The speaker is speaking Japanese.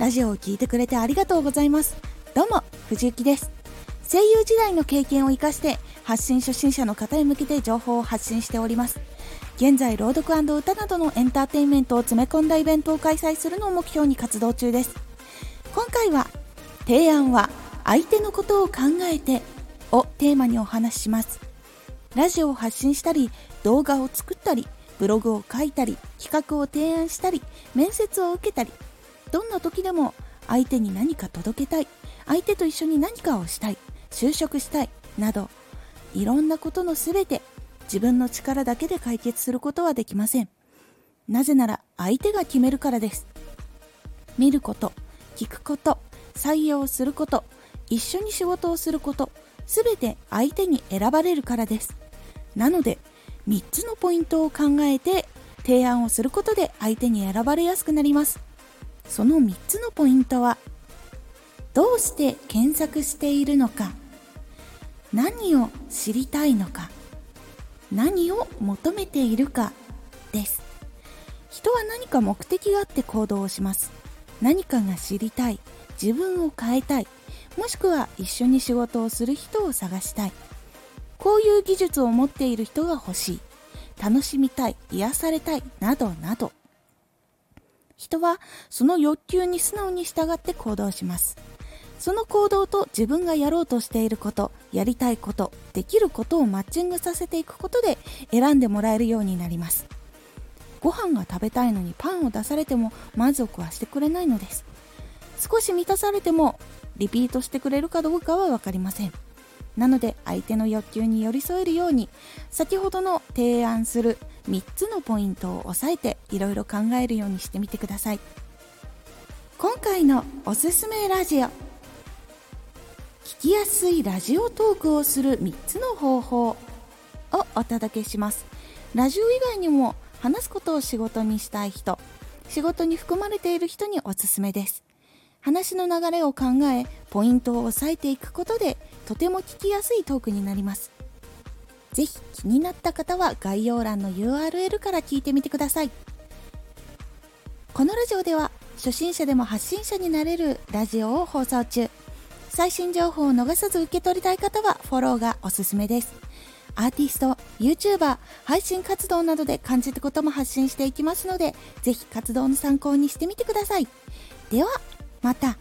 ラジオを聴いてくれてありがとうございます。どうも藤幸です。声優時代の経験を生かして発信初心者の方へ向けて情報を発信しております。現在朗読歌などのエンターテインメントを詰め込んだイベントを開催するのを目標に活動中です。今回は提案は相手のことを考えてをテーマにお話しします。ラジオを発信したり動画を作ったりブログを書いたり企画を提案したり面接を受けたりどんな時でも相手に何か届けたい。相手と一緒に何かをしたい。就職したい。などいろんなことの全て自分の力だけで解決することはできません。なぜなら相手が決めるからです。見ること聞くこと採用すること一緒に仕事をすること全て相手に選ばれるからです。なので3つのポイントを考えて提案をすることで相手に選ばれやすくなります。その3つのポイントはどうして検索しているのか何を知りたいのか何を求めているかです。人は何か目的があって行動をします。何かが知りたい自分を変えたいもしくは一緒に仕事をする人を探したい。こういう技術を持っている人が欲しい。楽しみたい癒されたいなどなど。人はその欲求に素直に従って行動します。その行動と自分がやろうとしていることやりたいことできることをマッチングさせていくことで選んでもらえるようになります。ご飯が食べたいのにパンを出されても満足はしてくれないのです。少し満たされてもリピートしてくれるかどうかは分かりません。なので相手の欲求に寄り添えるように先ほどの提案する3つのポイントを押さえていろいろ考えるようにしてみてください。今回のおすすめラジオ。聞きやすいラジオトークをする3つの方法をお届けします。ラジオ以外にも話すことを仕事にしたい人仕事に含まれている人におすすめです。話の流れを考えポイントを押さえていくことでとても聞きやすいトークになりますぜひ気になった方は概要欄の URL から聞いてみてくださいこのラジオでは初心者でも発信者になれるラジオを放送中最新情報を逃さず受け取りたい方はフォローがおすすめですアーティスト、YouTuber、配信活動などで感じたことも発信していきますので、ぜひ活動の参考にしてみてください。では、また。